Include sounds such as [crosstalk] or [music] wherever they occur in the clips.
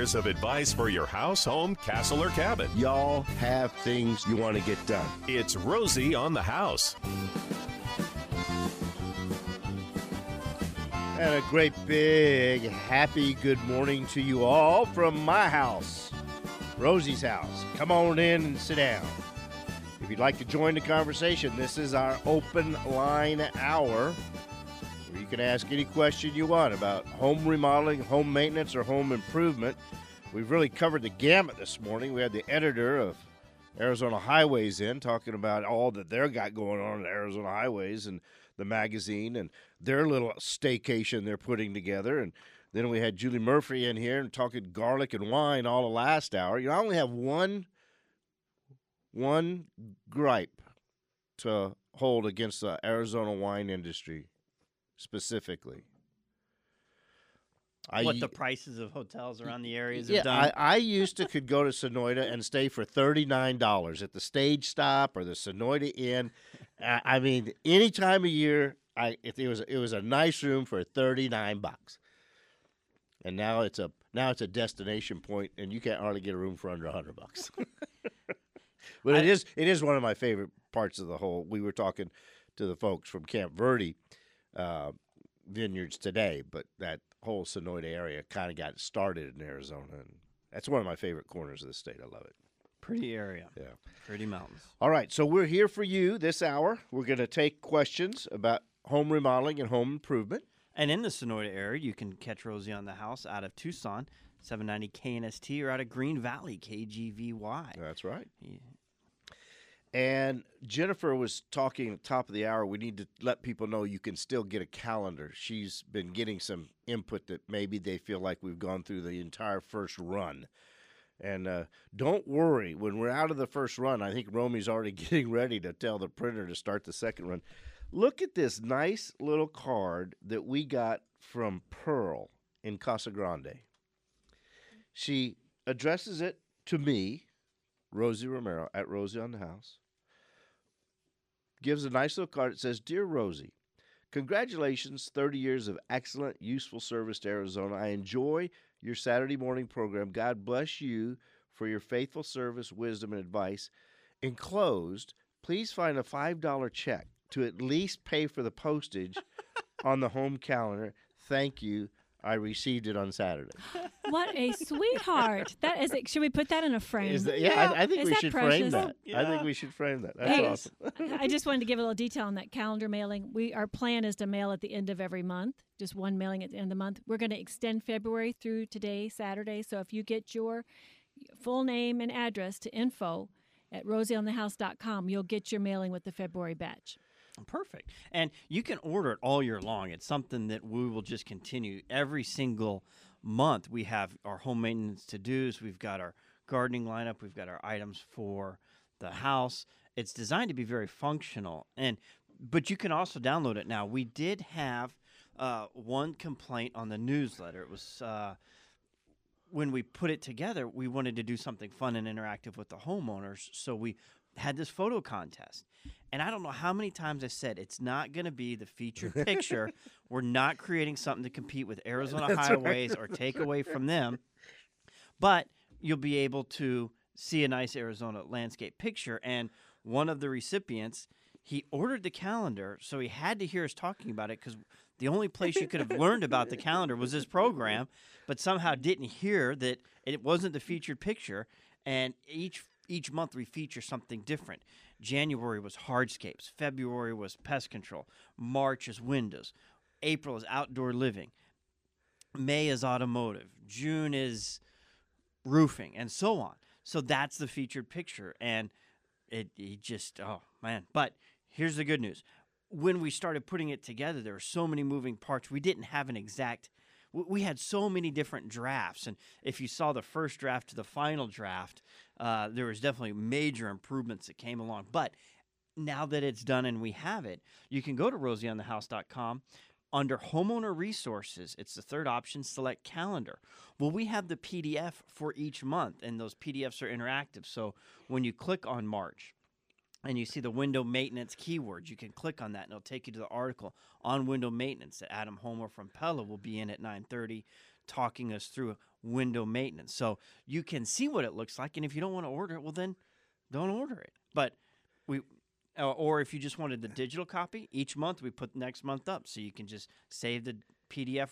years of advice for your house, home, castle, or cabin. Y'all have things you want to get done. It's Rosie on the House. And a great big happy good morning to you all from my house, Rosie's house. Come on in and sit down. If you'd like to join the conversation, this is our open line hour where you can ask any question you want about home remodeling, home maintenance, or home improvement. We've really covered the gamut this morning. We had the editor of Arizona Highways in talking about all that they're got going on in Arizona Highways and the magazine and their little staycation they're putting together. And then we had Julie Murphy in here and talking garlic and wine all the last hour. You know, I only have one one gripe to hold against the Arizona wine industry specifically. I, what the prices of hotels around the areas yeah, have done. I, I used to could go to Sonoita and stay for thirty nine dollars at the stage stop or the Sonoita Inn. I, I mean, any time of year, I if it was it was a nice room for thirty nine bucks. And now it's a now it's a destination point, and you can't hardly get a room for under hundred bucks. [laughs] but it I- is it is one of my favorite parts of the whole. We were talking to the folks from Camp Verde uh, vineyards today, but that whole Sonoita area kind of got started in Arizona, and that's one of my favorite corners of the state. I love it. Pretty area. Yeah. Pretty mountains. All right, so we're here for you this hour. We're going to take questions about home remodeling and home improvement. And in the Sonoita area, you can catch Rosie on the House out of Tucson, 790 KNST, or out of Green Valley, KGVY. That's right. Yeah. And Jennifer was talking at the top of the hour. We need to let people know you can still get a calendar. She's been getting some input that maybe they feel like we've gone through the entire first run. And uh, don't worry, when we're out of the first run, I think Romy's already [laughs] getting ready to tell the printer to start the second run. Look at this nice little card that we got from Pearl in Casa Grande. She addresses it to me, Rosie Romero, at Rosie on the House. Gives a nice little card. It says, Dear Rosie, congratulations, 30 years of excellent, useful service to Arizona. I enjoy your Saturday morning program. God bless you for your faithful service, wisdom, and advice. Enclosed, please find a $5 check to at least pay for the postage [laughs] on the home calendar. Thank you. I received it on Saturday. [laughs] What a sweetheart! That is. Should we put that in a frame? Is that, yeah, I, I think Is we that should frame precious? that. I think we should frame that. That's Hey, awesome. I just wanted to give a little detail on that calendar mailing. We our plan is to mail at the end of every month, just one mailing at the end of the month. We're going to extend February through today, Saturday. So if you get your full name and address to info at rosieonthehouse.com, you'll get your mailing with the February batch. Perfect. And you can order it all year long. It's something that we will just continue every single month. We have our home maintenance to dos, we've got our gardening lineup, we've got our items for the house. It's designed to be very functional. And but you can also download it now. We did have uh, one complaint on the newsletter. It was uh, when we put it together, we wanted to do something fun and interactive with the homeowners. So we had this photo contest. And I don't know how many times I said it's not going to be the featured picture. [laughs] We're not creating something to compete with Arizona Highways or take away from them. But you'll be able to see a nice Arizona landscape picture. And one of the recipients, he ordered the calendar, so he had to hear us talking about it because the only place you could have learned about the calendar was this program, but somehow didn't hear that it wasn't the featured picture. And each each month we feature something different. January was hardscapes, February was pest control, March is windows, April is outdoor living, May is automotive, June is roofing, and so on. So that's the featured picture, and it, it just oh man. But here's the good news: when we started putting it together, there were so many moving parts. We didn't have an exact. We had so many different drafts, and if you saw the first draft to the final draft, uh, there was definitely major improvements that came along. But now that it's done and we have it, you can go to rosieonthehouse.com under homeowner resources. It's the third option, select calendar. Well, we have the PDF for each month, and those PDFs are interactive. So when you click on March, and you see the window maintenance keywords, you can click on that and it'll take you to the article on window maintenance that Adam Homer from Pella will be in at 9:30 talking us through window maintenance. So you can see what it looks like, and if you don't want to order it, well then don't order it. But we. uh, Or if you just wanted the digital copy, each month we put next month up, so you can just save the PDF.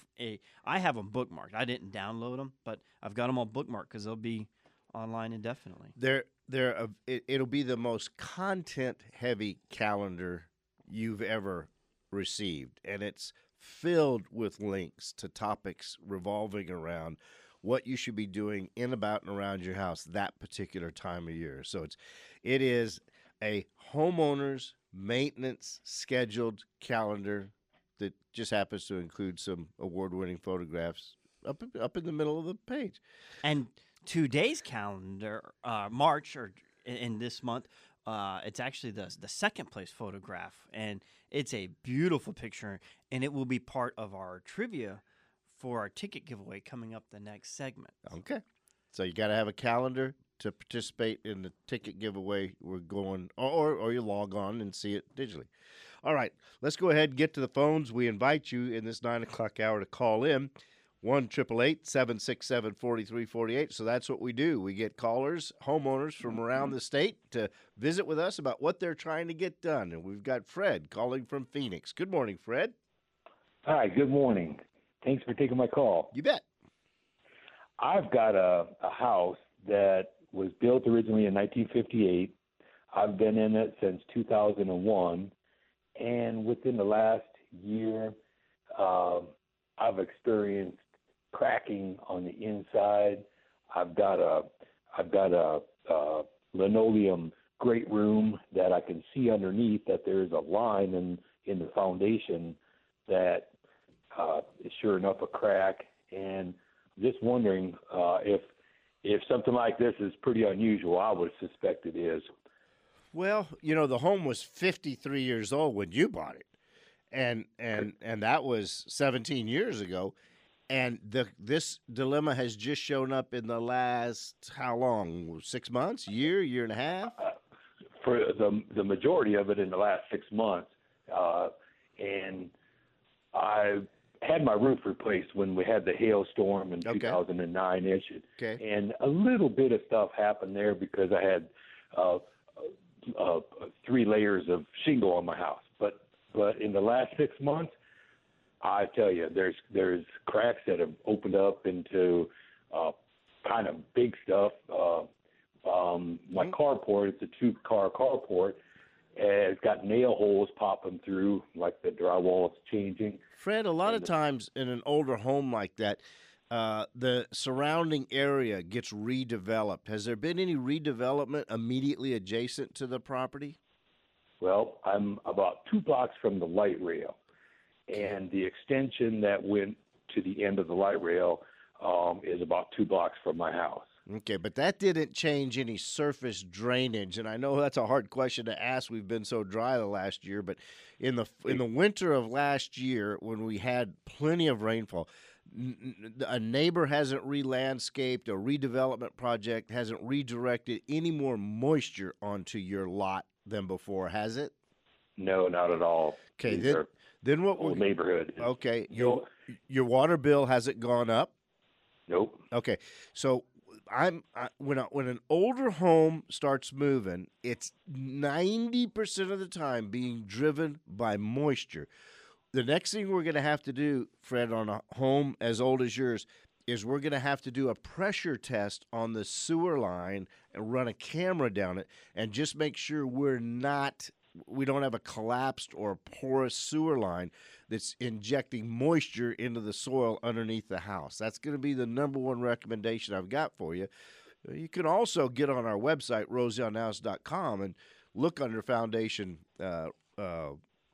I have them bookmarked. I didn't download them, but I've got them all bookmarked because they'll be online indefinitely. They're they're a, it, it'll be the most content heavy calendar you've ever received, and it's filled with links to topics revolving around what you should be doing in about and around your house that particular time of year. So it's it is a homeowner's maintenance scheduled calendar that just happens to include some award-winning photographs up up in the middle of the page. And today's calendar, uh, March or in, this month, uh, it's actually the the second place photograph, and it's a beautiful picture, and it will be part of our trivia for our ticket giveaway coming up the next segment. Okay. So you got to have a calendar to participate in the ticket giveaway. We're going, or, or you log on and see it digitally. All right. Let's go ahead and get to the phones. We invite you in this nine o'clock hour to call in. 1 767 4348. So that's what we do. We get callers, homeowners from around the state to visit with us about what they're trying to get done. And we've got Fred calling from Phoenix. Good morning, Fred. Hi, good morning. Thanks for taking my call. You bet. I've got a, a house that was built originally in 1958. I've been in it since 2001. And within the last year, um, I've experienced cracking on the inside. I've got a I've got a, a linoleum great room that I can see underneath that there's a line in in the foundation that uh, is sure enough a crack. And just wondering uh, if if something like this is pretty unusual. I would suspect it is. Well, you know, the home was 53 years old when you bought it. And and and that was 17 years ago. And the this dilemma has just shown up in the last how long? 6 months, year, year and a half? for the the majority of it in the last six months. Uh, and I had my roof replaced when we had the hailstorm in Okay. 2009 ish. Okay. And a little bit of stuff happened there because I had uh, uh, three layers of shingle on my house. But but in the last six months, I tell you, there's there's cracks that have opened up into uh, kind of big stuff. Uh, um, my Mhm. carport, it's a two-car carport, and it's got nail holes popping through, like the drywall is changing. Fred, a lot of the- times in an older home like that, uh, the surrounding area gets redeveloped. Has there been any redevelopment immediately adjacent to the property? Well, I'm about two blocks from the light rail, and the extension that went to the end of the light rail um, is about two blocks from my house. Okay, but that didn't change any surface drainage, and I know that's a hard question to ask. We've been so dry the last year, but in the in the winter of last year, when we had plenty of rainfall, a neighbor hasn't re-landscaped, a redevelopment project hasn't redirected any more moisture onto your lot than before, has it? No, not at all. Okay, then then what? old neighborhood. okay, You your your water bill hasn't gone up. nope. Okay, so I'm I, when I, when an older home starts moving, it's ninety percent of the time being driven by moisture. The next thing we're going to have to do, Fred, on a home as old as yours, is we're going to have to do a pressure test on the sewer line and run a camera down it, and just make sure we're not we don't have a collapsed or porous sewer line that's injecting moisture into the soil underneath the house. That's going to be the number one recommendation I've got for you. You can also get on our website, roseonhouse.com, and look under Foundation uh, uh,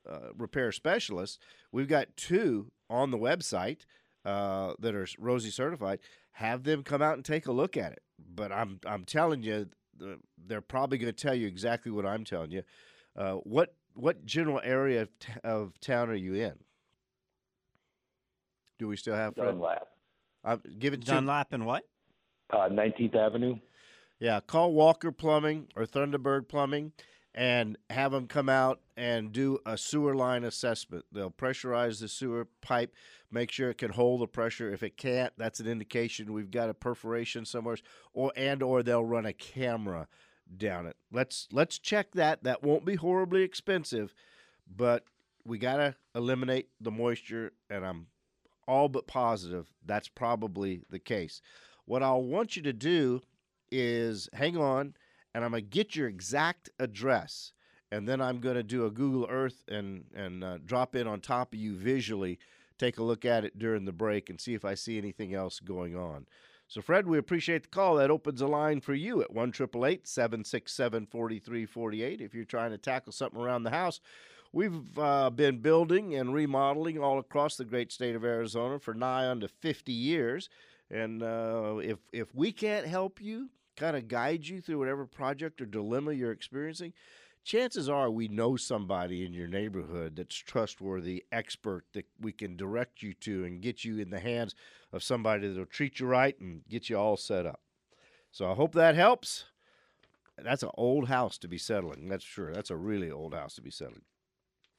uh, Repair Specialists. We've got two on the website uh, that are Rosie certified. Have them come out and take a look at it. But I'm I'm telling you, they're probably going to tell you exactly what I'm telling you. Uh, what what general area of, t- of town are you in? Do we still have Fred? Dunlap. Uh, give it to Dunlap and what? Uh, 19th Avenue. yeah. Call Walker Plumbing or Thunderbird Plumbing. and have them come out and do a sewer line assessment. They'll pressurize the sewer pipe, make sure it can hold the pressure. If it can't, that's an indication we've got a perforation somewhere, or and or they'll run a camera down it. Let's let's check that. That won't be horribly expensive, but we got to eliminate the moisture and I'm all but positive that's probably the case. What I'll want you to do is hang on and I'm going to get your exact address and then I'm going to do a Google Earth and and uh, drop in on top of you visually, take a look at it during the break and see if I see anything else going on. So, Fred, we appreciate the call. That opens a line for you at 1 767 4348 if you're trying to tackle something around the house. We've uh, been building and remodeling all across the great state of Arizona for nigh under 50 years. And uh, if, if we can't help you, kind of guide you through whatever project or dilemma you're experiencing, chances are we know somebody in your neighborhood that's trustworthy, expert that we can direct you to and get you in the hands of somebody that'll treat you right and get you all set up. So I hope that helps. That's an old house to be settling. That's sure. That's a really old house to be settling.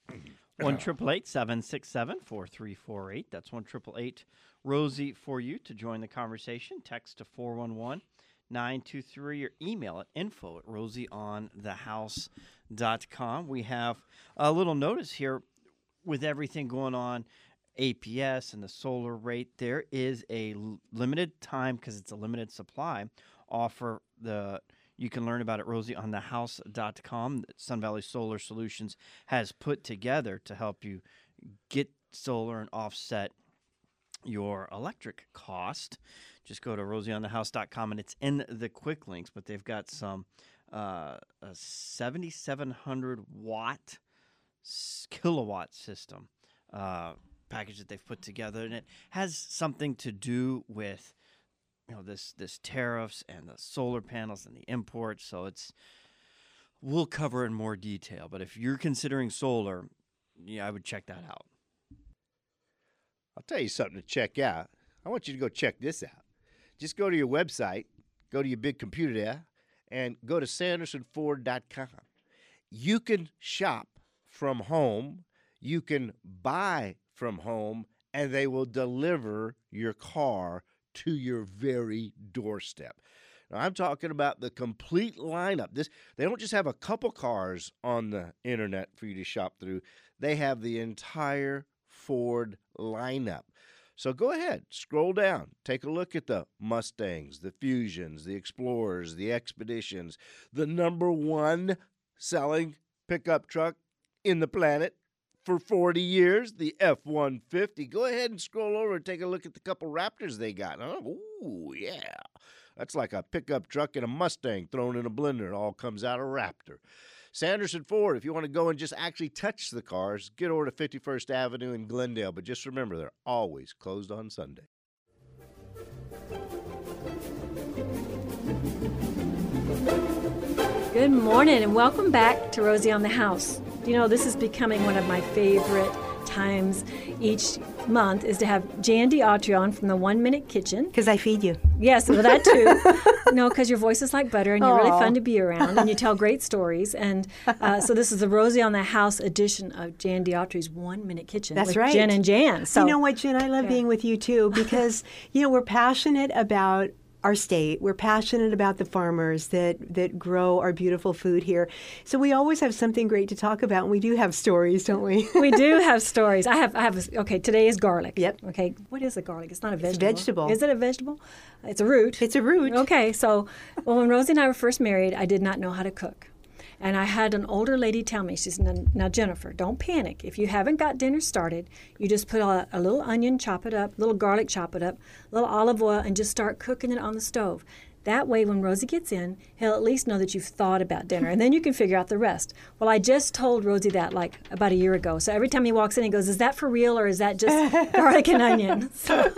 [clears throat] One triple eight seven six seven four three four eight. That's one triple eight Rosie for you to join the conversation. Text to 411 923 or email at info at rosieonthehouse.com. We have a little notice here with everything going on. APS and the solar rate, There is a limited time because it's a limited supply offer the you can learn about it rosieonthehouse.com that Sun Valley Solar Solutions has put together to help you get solar and offset your electric cost. Just go to rosieonthehouse.com and it's in the quick links, but they've got some uh, a 7700 watt kilowatt system uh, package that they've put together, and it has something to do with you know this this tariffs and the solar panels and the imports. So it's we'll cover in more detail. But if you're considering solar, yeah, I would check that out. I'll tell you something to check out. I want you to go check this out. Just go to your website, go to your big computer there, and go to sandersonford.com. You can shop from home, you can buy from home, and they will deliver your car to your very doorstep. Now, I'm talking about the complete lineup. This they don't just have a couple cars on the internet for you to shop through. They have the entire Ford lineup. So go ahead, scroll down, take a look at the Mustangs, the Fusions, the Explorers, the Expeditions, the number one selling pickup truck in the planet for 40 years, the F 150. Go ahead and scroll over and take a look at the couple Raptors they got. Oh, ooh, yeah. That's like a pickup truck and a Mustang thrown in a blender. It all comes out a Raptor. Sanderson Ford, if you want to go and just actually touch the cars, get over to 51st Avenue in Glendale. But just remember, they're always closed on Sunday. Good morning and welcome back to Rosie on the House. You know, this is becoming one of my favorite times each month is to have Jan D'Atri on from the One Minute Kitchen. Because I feed you. Yes, well, that too. [laughs] no, because your voice is like butter and you're really fun to be around and you tell great stories. And uh, so this is the Rosie on the House edition of Jan D'Atri's One Minute Kitchen. That's with right. Jen and Jan. So you know what, Jen? I love Yeah. being with you too because you know we're passionate about our state. We're passionate about the farmers that that grow our beautiful food here. So we always have something great to talk about, and we do have stories, don't we? [laughs] we do have [laughs] stories. I have. I have. Okay, today is garlic. Yep. Okay, what is a garlic? It's not a vegetable. vegetable. Is it a vegetable? It's a root. It's a root. Okay, so well, when Rosie and I were first married, I did not know how to cook. And I had an older lady tell me, she said, "Now- Jennifer, don't panic. If you haven't got dinner started, you just put a, a little onion, chop it up, little garlic, chop it up, little olive oil, and just start cooking it on the stove. That way, when Rosie gets in, he'll at least know that you've thought about dinner, and then you can figure out the rest. Well, I just told Rosie that like about a year ago. So every time he walks in, he goes, Is that for real, or is that just [laughs] garlic and onion? [laughs] So,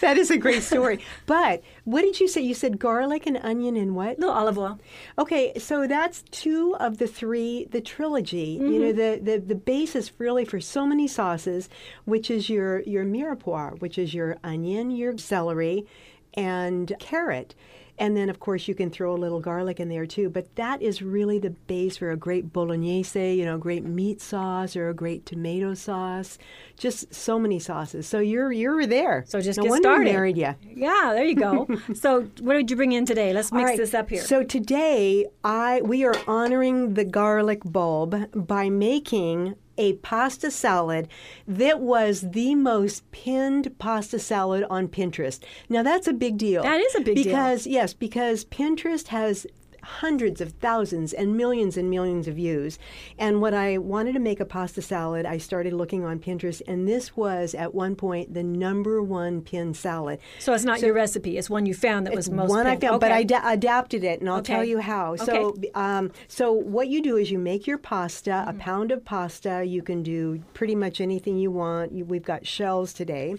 that is a great [laughs] story. But what did you say? You said garlic and onion and what? little olive oil. Okay, so that's two of the three, the trilogy. You know, mm-hmm. the, the the basis really for so many sauces, which is your your mirepoix, which is your onion, your celery, and carrot. And then, of course, you can throw a little garlic in there too. But that is really the base for a great bolognese, you know, great meat sauce or a great tomato sauce. Just so many sauces. So you're you're there. So just no get started. married you. Yeah, there you go. [laughs] so what did you bring in today? Let's mix right, this up here. So today, I we are honoring the garlic bulb by making a pasta salad that was the most pinned pasta salad on Pinterest. Now that's a big deal. That is a big deal. because yes, because Pinterest has hundreds of thousands and millions and millions of views. And when I wanted to make a pasta salad, I started looking on Pinterest, and this was at one point the number one pin salad. So it's not your recipe; it's one you found that was most one I found, but Okay. I da- adapted it, and I'll tell you how. Okay. So, um, so what you do is you make your pasta, Mm-hmm. a pound of pasta. You can do pretty much anything you want. You, we've got shells today,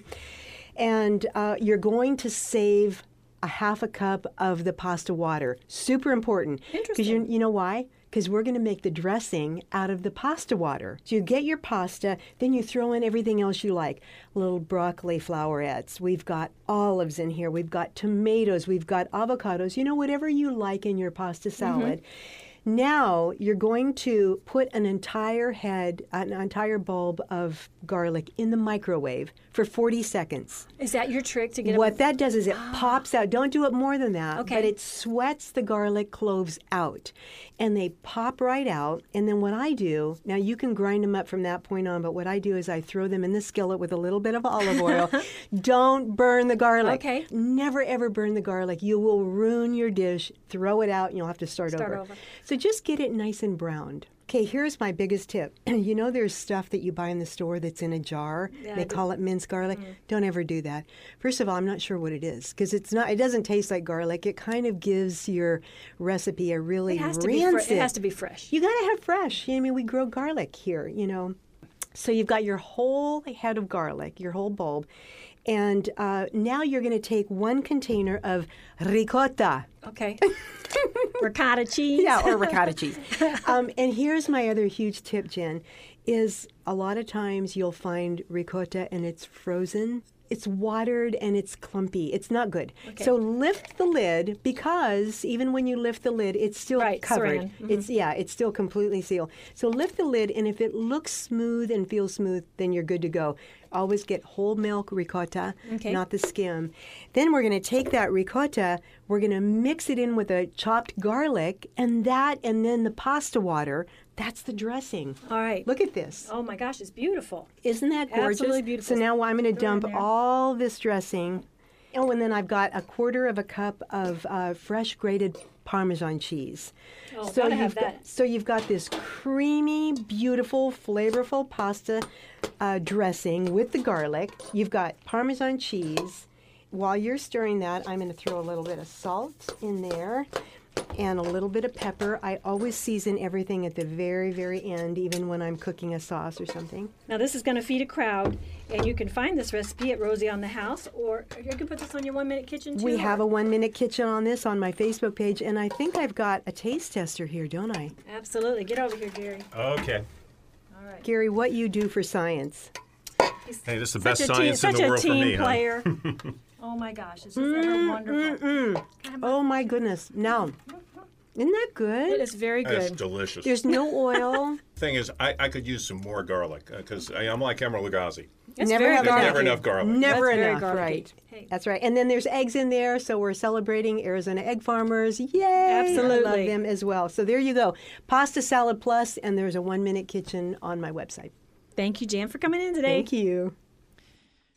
and uh, you're going to save a half a cup of the pasta water. Super important. Because you, you know why? Because we're going to make the dressing out of the pasta water. So you get your pasta, then you throw in everything else you like. Little broccoli flowerets. We've got olives in here. We've got tomatoes. We've got avocados. You know, whatever you like in your pasta mm-hmm. salad. Now you're going to put an entire head, an entire bulb of garlic in the microwave for 40 seconds. Is that your trick to get What that does is it ah. pops out. Don't do it more than that. Okay. But it sweats the garlic cloves out. And they pop right out. And then what I do, now you can grind them up from that point on, but what I do is I throw them in the skillet with a little bit of olive oil. [laughs] Don't burn the garlic. Okay. Never ever burn the garlic. You will ruin your dish. Throw it out and you'll have to start, Start over. over. So just get it nice and browned. Okay, here's my biggest tip. [clears throat] you know, there's stuff that you buy in the store that's in a jar. Yeah, they call it minced garlic. Mm-hmm. Don't ever do that. First of all, I'm not sure what it is because it's not. It doesn't taste like garlic. It kind of gives your recipe a really It has to be. Rancid. it has to be fresh. You gotta have fresh. I mean, we grow garlic here. You know, so you've got your whole head of garlic, your whole bulb, and uh, now you're going to take one container of ricotta. Okay. [laughs] Ricotta cheese. Yeah, or ricotta [laughs] cheese. Um, and here's my other huge tip, Jen, is a lot of times you'll find ricotta and it's frozen. It's watered and it's clumpy. It's not good. So lift the lid because even when you lift the lid, it's still Right, covered. Mm-hmm. It's yeah, it's still completely sealed. So lift the lid, and if it looks smooth and feels smooth, then you're good to go. Always get whole milk ricotta, Okay. not the skim. Then we're going to take that ricotta, we're going to mix it in with a chopped garlic, and that, and then the pasta water. That's the dressing. All right. Look at this. Oh my gosh, it's beautiful. Isn't that gorgeous? Absolutely beautiful. So now I'm going to Throw it in dump all this dressing. Oh, and then I've got a quarter of a cup of uh, fresh grated Parmesan cheese. Oh, so you've got, that. so you've got this creamy, beautiful, flavorful pasta uh, dressing with the garlic. You've got Parmesan cheese. While you're stirring that, I'm going to throw a little bit of salt in there and a little bit of pepper. I always season everything at the very, very end, even when I'm cooking a sauce or something. Now this is going to feed a crowd, and you can find this recipe at Rosie on the House, or you can put this on your one-minute kitchen too. We have a one minute kitchen on this on my Facebook page, and I think I've got a taste tester here, don't I? Absolutely. Get over here, Gary. Okay. All right. Gary, what you do for science? Hey, this is the Such best a team, science in such the a world for me. Such a team player. huh? [laughs] player. oh my gosh, it's just utter mm, wonderful. Mm, mm. Oh my goodness. Now, isn't that good? It is very good. That's good. delicious. There's no [laughs] oil. Thing is, I, I could use some more garlic uh, because I'm like Emeril Lagasse. It's Never very have never enough garlic. Never That's enough, garlicky. right? Hey. That's right. And then there's eggs in there, so we're celebrating Arizona egg farmers. Yay! I love Absolutely. them as well. So there you go. Pasta salad plus, and there's a one minute kitchen on my website. Thank you, Jan, for coming in today. Thank you.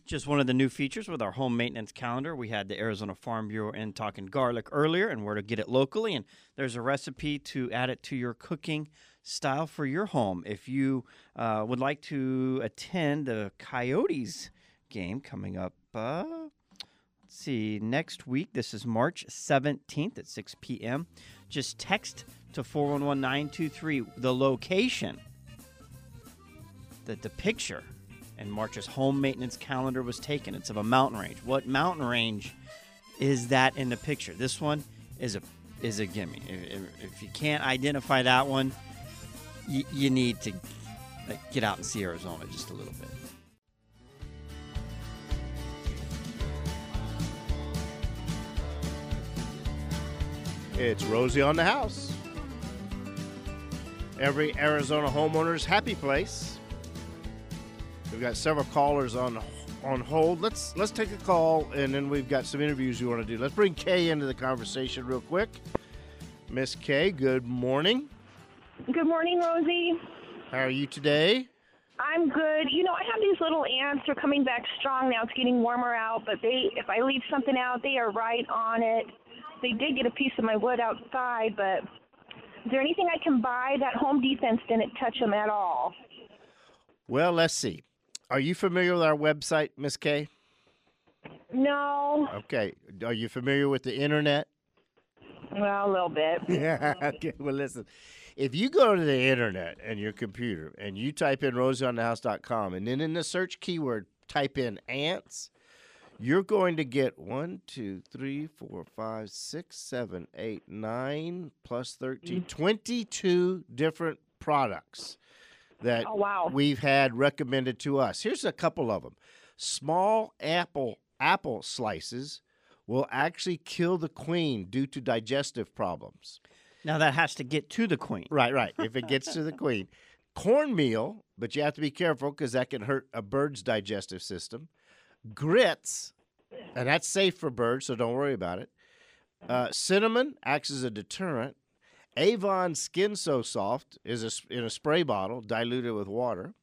Just one of the new features with our home maintenance calendar. We had the Arizona Farm Bureau in talking garlic earlier and where to get it locally. And there's a recipe to add it to your cooking style for your home. If you uh, would like to attend the Coyotes game coming up, uh, let's see, next week, this is March 17th at 6 p.m., just text to 411923 the location that the picture in March's home maintenance calendar was taken. It's of a mountain range. What mountain range is that in the picture? This one is a is a gimme. If, if- if you can't identify that one, you, you need to like, get out and see Arizona just a little bit. It's Rosie on the house. Every Arizona homeowner's happy place. We've got several callers on on hold. Let's let's take a call, and then we've got some interviews we want to do. Let's bring Kay into the conversation real quick. Miss Kay, good morning. Good morning, Rosie. How are you today? I'm good. You know, I have these little ants. They're coming back strong now. It's getting warmer out, but they, if I leave something out, they are right on it. They did get a piece of my wood outside, but is there anything I can buy? That home defense didn't touch them at all. Well, let's see. Are you familiar with our website, Miss Kay? No, Okay. Are you familiar with the internet? well, a little bit. Yeah. [laughs] okay. Well, listen. If you go to the internet and your computer and you type in rosieonthehouse.com and then in the search keyword type in ants, you're going to get one, two, three, four, five, six, seven, eight, nine, plus 13, mm. 22 different products that Oh, wow. we've had recommended to us. Here's a couple of them. Small apple apple slices will actually kill the queen due to digestive problems. Now that has to get to the queen. Right, right. If it gets to the [laughs] queen. Cornmeal, but you have to be careful because that can hurt a bird's digestive system. Grits, and that's safe for birds, so don't worry about it. Uh, cinnamon acts as a deterrent. Avon Skin So Soft is a, in a spray bottle diluted with water.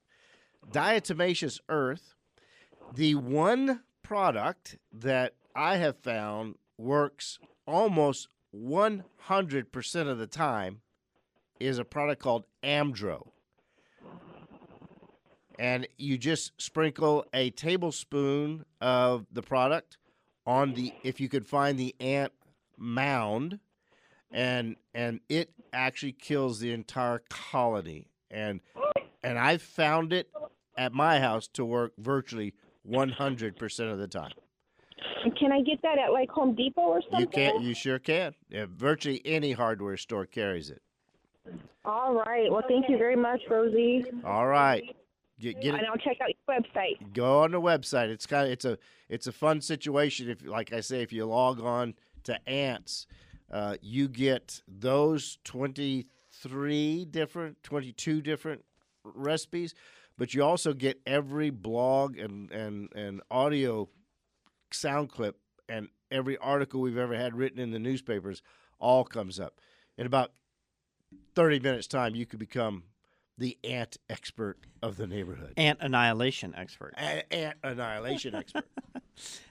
Diatomaceous Earth, the one product that I have found works almost 100% of the time is a product called Amdro. And you just sprinkle a tablespoon of the product on the if you could find the ant mound and and it actually kills the entire colony and and I've found it at my house to work virtually 100% of the time. Can I get that at like Home Depot or something? You can you sure can. Yeah, virtually any hardware store carries it. All right. Well, thank you very much, Rosie. All right. Get, get it, And I'll check out your website. go on the website. It's kind of it's a it's a fun situation if like I say if you log on to ants, uh, you get those 23 different 22 different recipes, but you also get every blog and and and audio sound clip and every article we've ever had written in the newspapers all comes up. In about 30 minutes time you could become the ant expert of the neighborhood. Ant annihilation expert. A- ant annihilation expert. [laughs]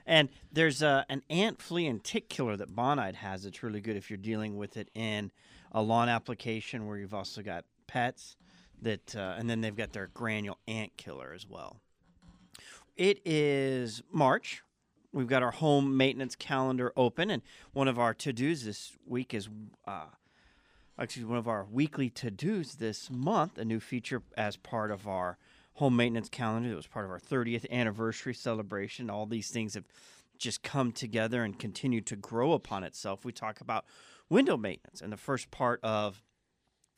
And there's uh, an ant, flea, and tick killer that Bonide has that's really good if you're dealing with it in a lawn application where you've also got pets. That uh, and then they've got their granule ant killer as well. It is March. We've got our home maintenance calendar open, and one of our to dos this week is uh, actually one of our weekly to dos this month, a new feature as part of our home maintenance calendar. That was part of our 30th anniversary celebration. All these things have just come together and continue to grow upon itself. We talk about window maintenance, and the first part of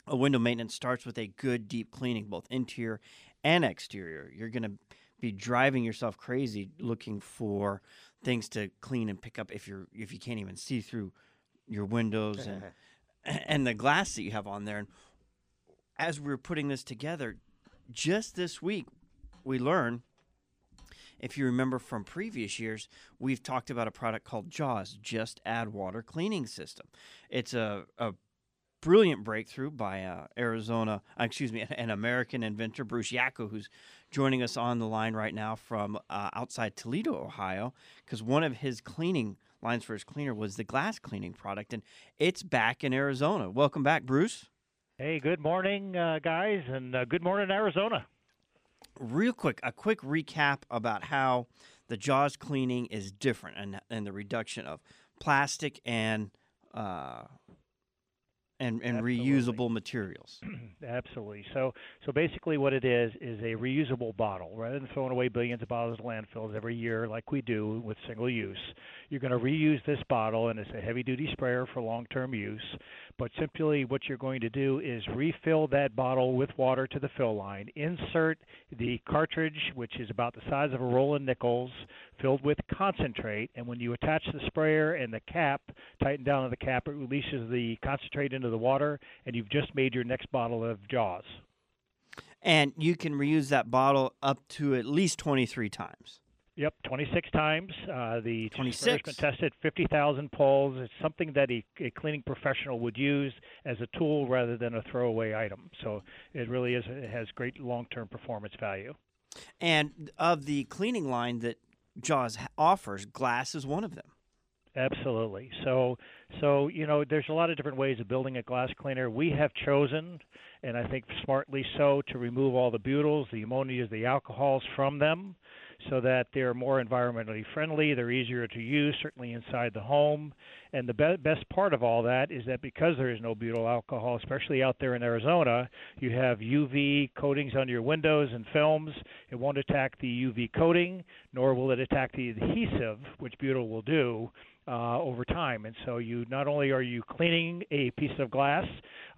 a window maintenance starts with a good deep cleaning, both interior and exterior. You're going to be driving yourself crazy looking for things to clean and pick up if you're if you can't even see through your windows and [laughs] and the glass that you have on there. And as we were putting this together, just this week, we learned. If you remember from previous years, we've talked about a product called JAWS, Just Add Water Cleaning System. It's a, a brilliant breakthrough by uh, Arizona, uh, excuse me, [laughs] an American inventor, Bruce Yako, who's joining us on the line right now from uh, outside Toledo, Ohio, because one of his cleaning lines for his cleaner was the glass cleaning product, and it's back in Arizona. Welcome back, Bruce. Hey, good morning, uh, guys, and uh, good morning, Arizona. Real quick, a quick recap about how the JAWS cleaning is different and, and the reduction of plastic and uh, and, and Absolutely. reusable materials. [clears throat] Absolutely. So, so basically, what it is is a reusable bottle. Rather than throwing away billions of bottles of landfills every year, like we do with single use, you're going to reuse this bottle, and it's a heavy-duty sprayer for long-term use. But simply, what you're going to do is refill that bottle with water to the fill line. Insert the cartridge, which is about the size of a roll of nickels, filled with concentrate. And when you attach the sprayer and the cap, tighten down on the cap, it releases the concentrate into the water, and you've just made your next bottle of Jaws. And you can reuse that bottle up to at least 23 times. Yep, 26 times. Uh, the 26. sprayer's tested 50,000 pulls. It's something that a, a cleaning professional would use as a tool rather than a throwaway item. So it really is it has great long-term performance value. And of the cleaning line that Jaws offers, glass is one of them. Absolutely. So, so you know, there's a lot of different ways of building a glass cleaner. We have chosen, and I think smartly so, to remove all the butyls, the ammonias, the alcohols from them, so that they're more environmentally friendly. They're easier to use, certainly inside the home. And the be- best part of all that is that because there is no butyl alcohol, especially out there in Arizona, you have UV coatings on your windows and films. It won't attack the UV coating, nor will it attack the adhesive, which butyl will do uh, over time. And so you not only are you cleaning a piece of glass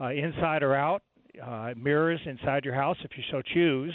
uh, inside or out, uh, mirrors inside your house if you so choose,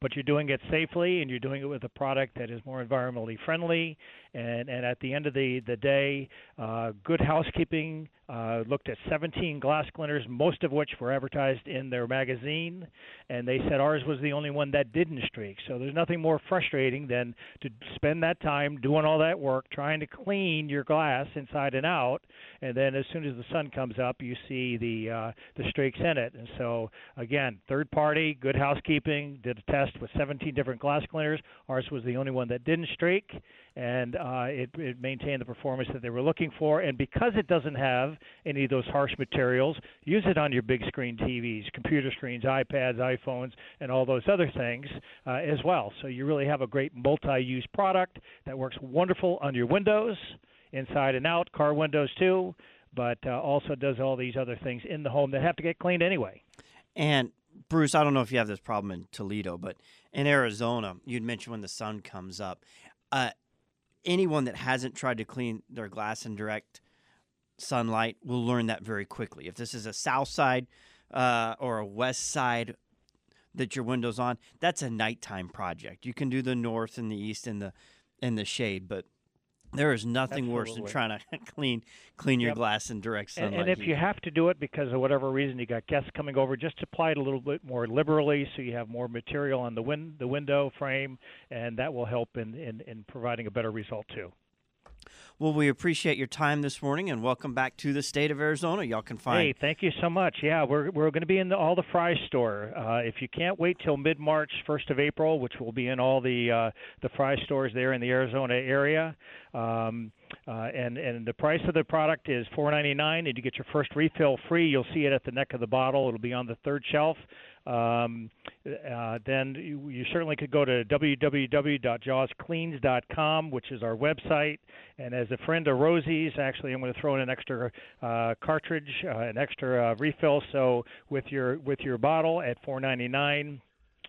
but you're doing it safely and you're doing it with a product that is more environmentally friendly. And, and at the end of the, the day, uh, Good Housekeeping uh, looked at 17 glass cleaners, most of which were advertised in their magazine, and they said ours was the only one that didn't streak. So there's nothing more frustrating than to spend that time doing all that work trying to clean your glass inside and out, and then as soon as the sun comes up, you see the uh, the streaks in it. And so again, third party, Good Housekeeping did a test with 17 different glass cleaners. Ours was the only one that didn't streak, and uh, it, it maintained the performance that they were looking for. And because it doesn't have any of those harsh materials, use it on your big screen TVs, computer screens, iPads, iPhones, and all those other things uh, as well. So you really have a great multi-use product that works wonderful on your windows, inside and out, car windows too, but uh, also does all these other things in the home that have to get cleaned anyway. And Bruce, I don't know if you have this problem in Toledo, but in Arizona, you'd mentioned when the sun comes up. Uh, anyone that hasn't tried to clean their glass in direct sunlight will learn that very quickly. If this is a south side uh, or a west side that your window's on, that's a nighttime project. You can do the north and the east and the in the shade, but there is nothing worse than trying to [laughs] clean clean your Yep. glass in direct And, sunlight. and if you have to do it because of whatever reason, you got guests coming over, just apply it a little bit more liberally, so you have more material on the win- the window frame, and that will help in, in, in providing a better result too. Well, we appreciate your time this morning and welcome back to the state of Arizona. Y'all can find Hey, thank you so much. Yeah, we're we're going to be in the, all the Fry store. Uh, if you can't wait till mid March, first of April, which will be in all the uh, the Fry stores there in the Arizona area. Um, uh, and and the price of the product is four ninety nine, and you get your first refill free. You'll see it at the neck of the bottle. It'll be on the third shelf. Um, uh, then you, you certainly could go to www.jawscleans.com, which is our website. And as a friend of Rosie's, actually, I'm going to throw in an extra uh, cartridge, uh, an extra uh, refill. So with your with your bottle at 4.99,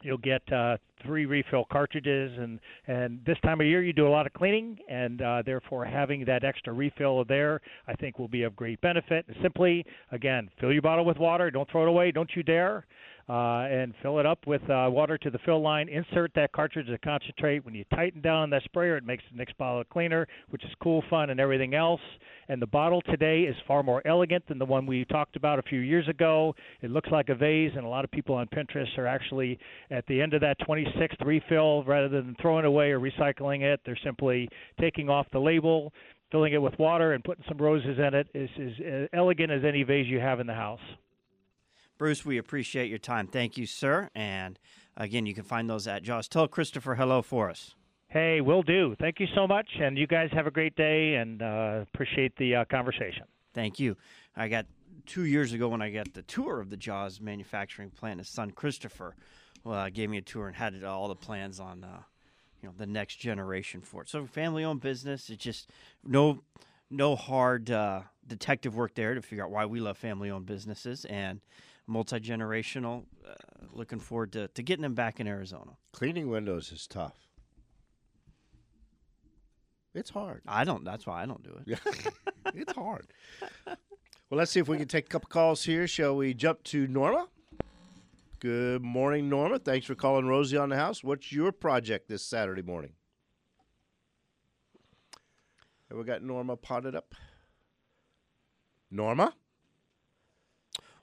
you'll get uh, three refill cartridges. And and this time of year, you do a lot of cleaning, and uh, therefore having that extra refill there, I think, will be of great benefit. Simply, again, fill your bottle with water. Don't throw it away. Don't you dare uh, and fill it up with uh, water to the fill line. Insert that cartridge of concentrate. When you tighten down on that sprayer, it makes the next bottle cleaner, which is cool, fun, and everything else. And the bottle today is far more elegant than the one we talked about a few years ago. It looks like a vase, and a lot of people on Pinterest are actually at the end of that 26th refill, rather than throwing away or recycling it, they're simply taking off the label. Filling it with water and putting some roses in it is as elegant as any vase you have in the house. Bruce, we appreciate your time. Thank you, sir. And again, you can find those at Jaws. Tell Christopher hello for us. Hey, will do. Thank you so much, and you guys have a great day, and uh, appreciate the uh, conversation. Thank you. I got two years ago when I got the tour of the Jaws manufacturing plant. His son Christopher uh, gave me a tour and had all the plans on, uh, you know, the next generation for it. So family-owned business. It's just no, no hard uh, detective work there to figure out why we love family-owned businesses and multi-generational. Uh, looking forward to, to getting them back in Arizona. Cleaning windows is tough. It's hard. I don't. That's why I don't do it. [laughs] It's hard. Well, let's see if we can take a couple calls here. Shall we jump to Norma? Good morning, Norma. Thanks for calling Rosie on the house. What's your project this Saturday morning? Have we got Norma potted up? Norma?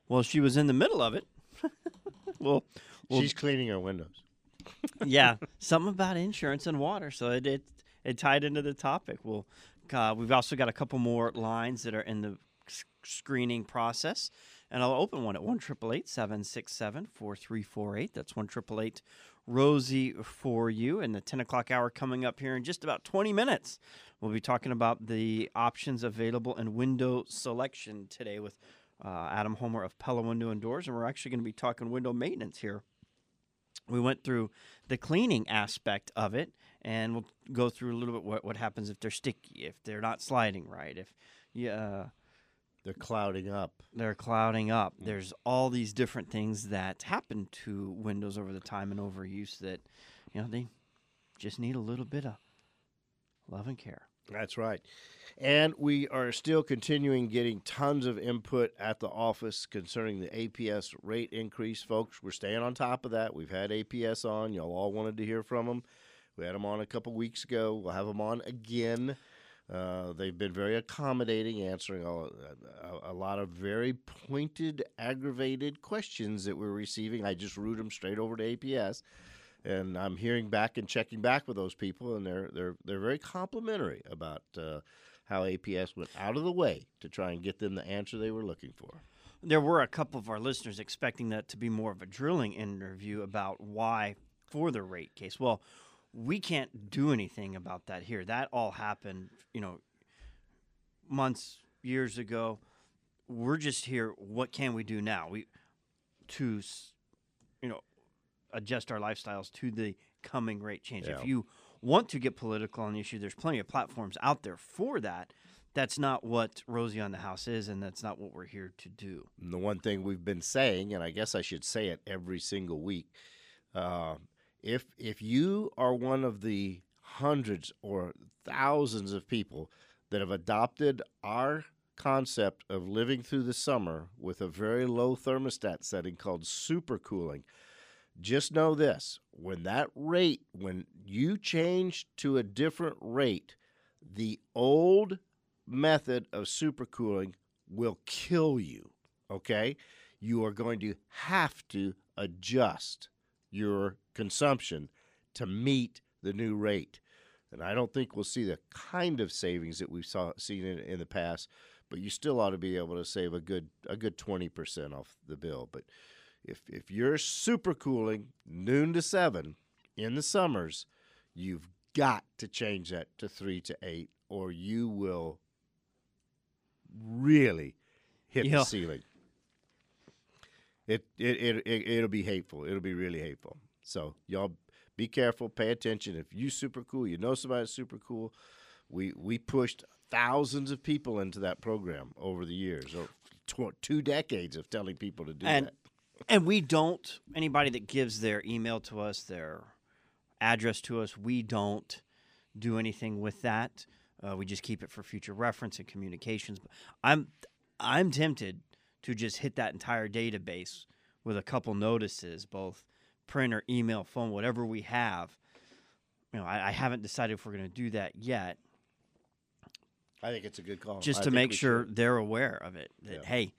Well, she was in the middle of it. [laughs] well, well, She's cleaning her windows. [laughs] yeah, something about insurance and water. So it it, it tied into the topic. Well, uh, we've also got a couple more lines that are in the screening process, and I'll open one at one triple eight seven six seven four three four eight. That's one triple eight Rosie for you. And the ten o'clock hour coming up here in just about twenty minutes. We'll be talking about the options available and window selection today with uh, Adam Homer of Pella Window and Doors, and we're actually going to be talking window maintenance here. We went through the cleaning aspect of it and we'll go through a little bit what, what happens if they're sticky if they're not sliding right if yeah uh, They're clouding up. they're clouding up. There's all these different things that happen to windows over the time and overuse that you know they just need a little bit of love and care That's right. And we are still continuing getting tons of input at the office concerning the APS rate increase, folks. We're staying on top of that. We've had APS on. Y'all all wanted to hear from them. We had them on a couple weeks ago. We'll have them on again. Uh, they've been very accommodating, answering a, a, a lot of very pointed, aggravated questions that we're receiving. I just route them straight over to APS and I'm hearing back and checking back with those people, and they're they're they're very complimentary about uh, how APS went out of the way to try and get them the answer they were looking for. there were a couple of our listeners expecting that to be more of a drilling interview about why for the rate case. Well, we can't do anything about that here. That all happened, you know, months, years ago. We're just here. What can we do now? We to, adjust our lifestyles to the coming rate change. Yeah. If you want to get political on the issue, there's plenty of platforms out there for that. That's not what Rosie on the House is, and that's not what we're here to do. And the one thing we've been saying, and I guess I should say it every single week, uh, if if you are one of the hundreds or thousands of people that have adopted our concept of living through the summer with a very low thermostat setting called supercooling, just know this: when that rate, when you change to a different rate, the old method of supercooling will kill you. Okay? You are going to have to adjust your consumption to meet the new rate. And I don't think we'll see the kind of savings that we've saw, seen in, in the past, but you still ought to be able to save a good a good 20% off the bill. But if if you're supercooling noon to 7 in the summers, you've got to change that to 3 to 8 or you will really hit Yeah. the ceiling. It, it it it it'll be hateful. It'll be really hateful. So y'all be careful, pay attention. If you super cool, you know somebody that's super cool. We we pushed thousands of people into that program over the years, or two decades of telling people to do and that. And we don't anybody that gives their email to us their address to us we don't do anything with that uh, we just keep it for future reference and communications but i'm i'm tempted to just hit that entire database with a couple notices both print or email phone whatever we have you know i, I haven't decided if we're going to do that yet I think it's a good call. just I to make sure should. they're aware of it that Yeah. hey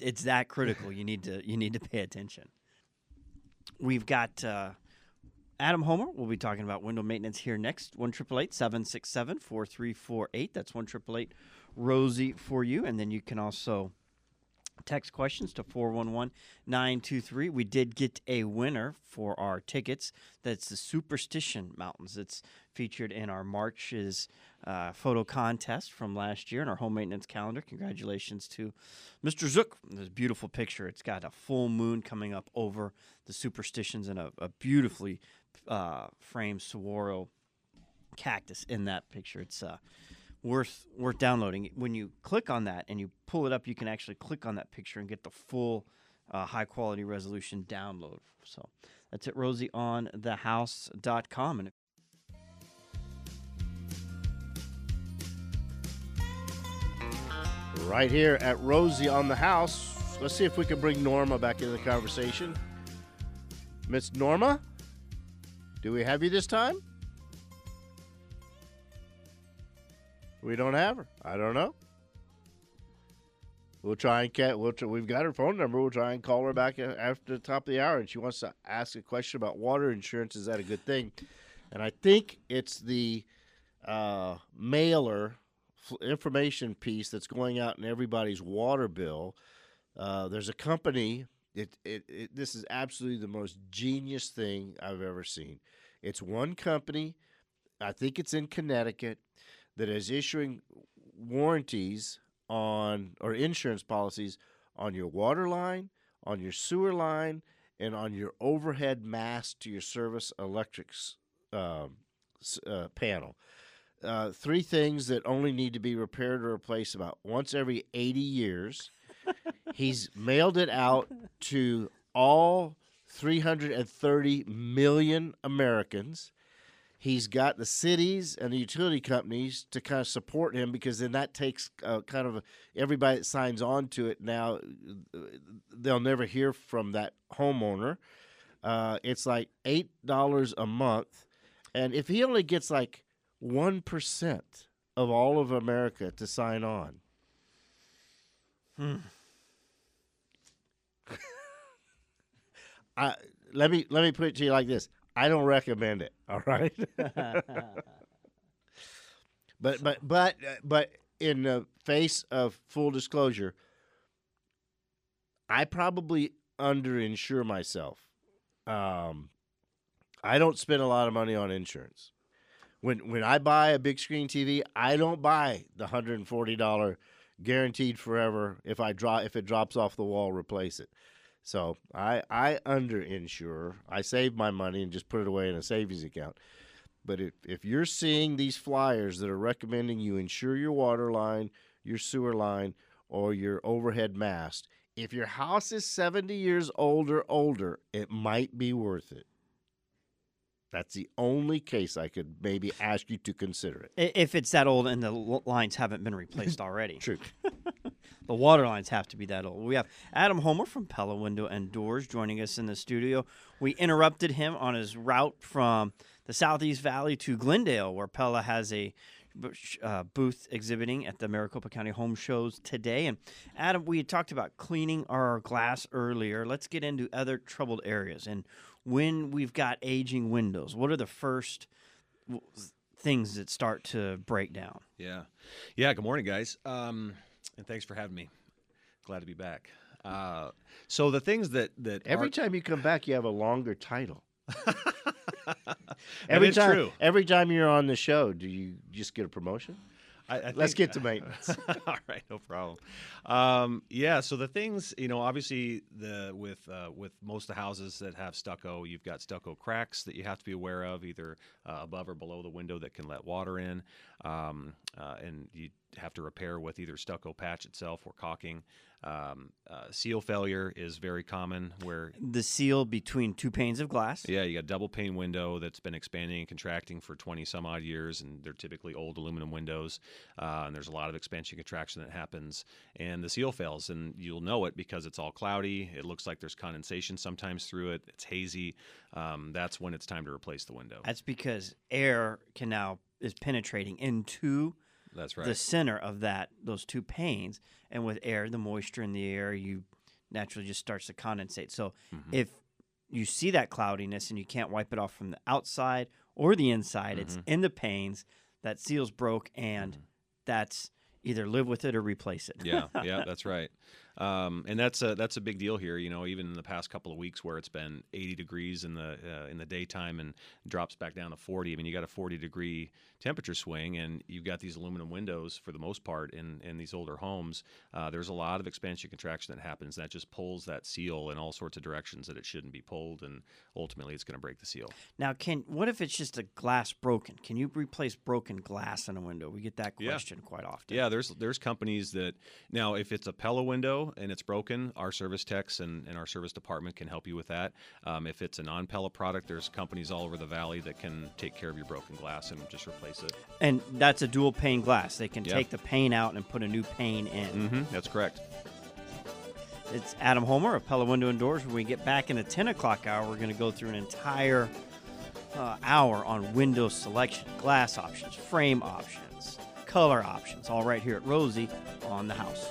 it's that critical. You need to you need to pay attention. We've got uh, adam homer. We'll be talking about window maintenance here next. 1 767 4348 that's 1 rosie for you. And then you can also text questions to 411-923 we did get a winner for our tickets. That's the superstition mountains. It's featured in our march's uh, photo contest from last year in our home maintenance calendar congratulations to mr zook this beautiful picture it's got a full moon coming up over the superstitions and a, a beautifully uh, framed saguaro cactus in that picture it's uh, worth worth downloading. When you click on that and you pull it up, you can actually click on that picture and get the full uh, high quality resolution download. So that's at rosieonthehouse.com. And right here at Rosie on the House. Let's see if we can bring Norma back into the conversation. Miss Norma, do we have you this time? We don't have her. I don't know. We'll try and get. We'll try, we've got her phone number. We'll try and call her back after the top of the hour, and she wants to ask a question about water insurance. Is that a good thing? And I think it's the uh, mailer information piece that's going out in everybody's water bill. Uh, there's a company. It, it, it this is absolutely the most genius thing I've ever seen. It's one company. I think it's in Connecticut that is issuing warranties on or insurance policies on your water line, on your sewer line, and on your overhead mast to your service electrics um, uh, panel. Uh, three things that only need to be repaired or replaced about once every 80 years. [laughs] He's mailed it out to all 330 million Americans. He's got the cities and the utility companies to kind of support him because then that takes uh, kind of a, everybody that signs on to it now, uh, they'll never hear from that homeowner. Uh, it's like $8 a month. And if he only gets like 1% of all of America to sign on, [laughs] I, let me let me put it to you like this: I don't recommend it. All right, [laughs] [laughs] but but but uh, but in the face of full disclosure, I probably underinsure myself. Um, I don't spend a lot of money on insurance. When when I buy a big screen TV, I don't buy the hundred and forty dollar guaranteed forever. If I drop if it drops off the wall, replace it. So I I underinsure. I save my money and just put it away in a savings account. But if if you're seeing these flyers that are recommending you insure your water line, your sewer line, or your overhead mast, if your house is 70 years old or older, it might be worth it. That's the only case I could maybe ask you to consider it. If it's that old and the lines haven't been replaced [laughs] already. True. [laughs] the water lines have to be that old. We have Adam Homer from Pella Window and Doors joining us in the studio. We interrupted him on his route from the Southeast Valley to Glendale, where Pella has a uh, booth exhibiting at the Maricopa County Home Shows today. And Adam, we talked about cleaning our glass earlier. Let's get into other troubled areas. And when we've got aging windows, what are the first things that start to break down? Yeah. Yeah. Good morning, guys. Um, and thanks for having me. Glad to be back. Uh, so the things that that Every are- time you come back, you have a longer title. [laughs] Every time, true. every time you're on the show, do you just get a promotion? I, I Let's get to maintenance. [laughs] All right, no problem. Um, yeah, so the things you know, obviously, the with uh, with most of the houses that have stucco, you've got stucco cracks that you have to be aware of, either uh, above or below the window that can let water in, um, uh, and you have to repair with either stucco patch itself or caulking. Um, uh, seal failure is very common, where The seal between two panes of glass. yeah, you got a double pane window that's been expanding and contracting for 20 some odd years, and they're typically old aluminum windows. Uh, and there's a lot of expansion contraction that happens, and the seal fails, and you'll know it because it's all cloudy. It looks like there's condensation sometimes through it. It's hazy. Um, that's when it's time to replace the window. That's because air can now is penetrating into That's right. the center of that those two panes, and with air, the moisture in the air, you naturally just starts to condensate. So Mm-hmm. if you see that cloudiness and you can't wipe it off from the outside or the inside, it's Mm-hmm. in the panes. That seal's broke, and that's either live with it or replace it. yeah, [laughs] yeah, that's right. Um, and that's a that's a big deal here. You know, even in the past couple of weeks where it's been 80 degrees in the uh, in the daytime and drops back down to 40. I mean, you got a 40 degree temperature swing, and you've got these aluminum windows for the most part in in these older homes. Uh, there's a lot of expansion contraction that happens. That just pulls that seal in all sorts of directions that it shouldn't be pulled, and ultimately it's going to break the seal. Now, can what if it's just a glass broken? Can you replace broken glass in a window? We get that Yeah. question quite often. Yeah, there's there's companies that now if it's a Pella window and it's broken, our service techs and, and our service department can help you with that. Um, if it's a non-Pella product, there's companies all over the valley that can take care of your broken glass and just replace it. And that's a dual pane glass. They can Yeah. take the pane out and put a new pane in. Mm-hmm, that's correct. It's Adam Homer of Pella Window and Doors. When we get back in the 10 o'clock hour, we're going to go through an entire uh, hour on window selection, glass options, frame options, color options, all right here at Rosie on the house.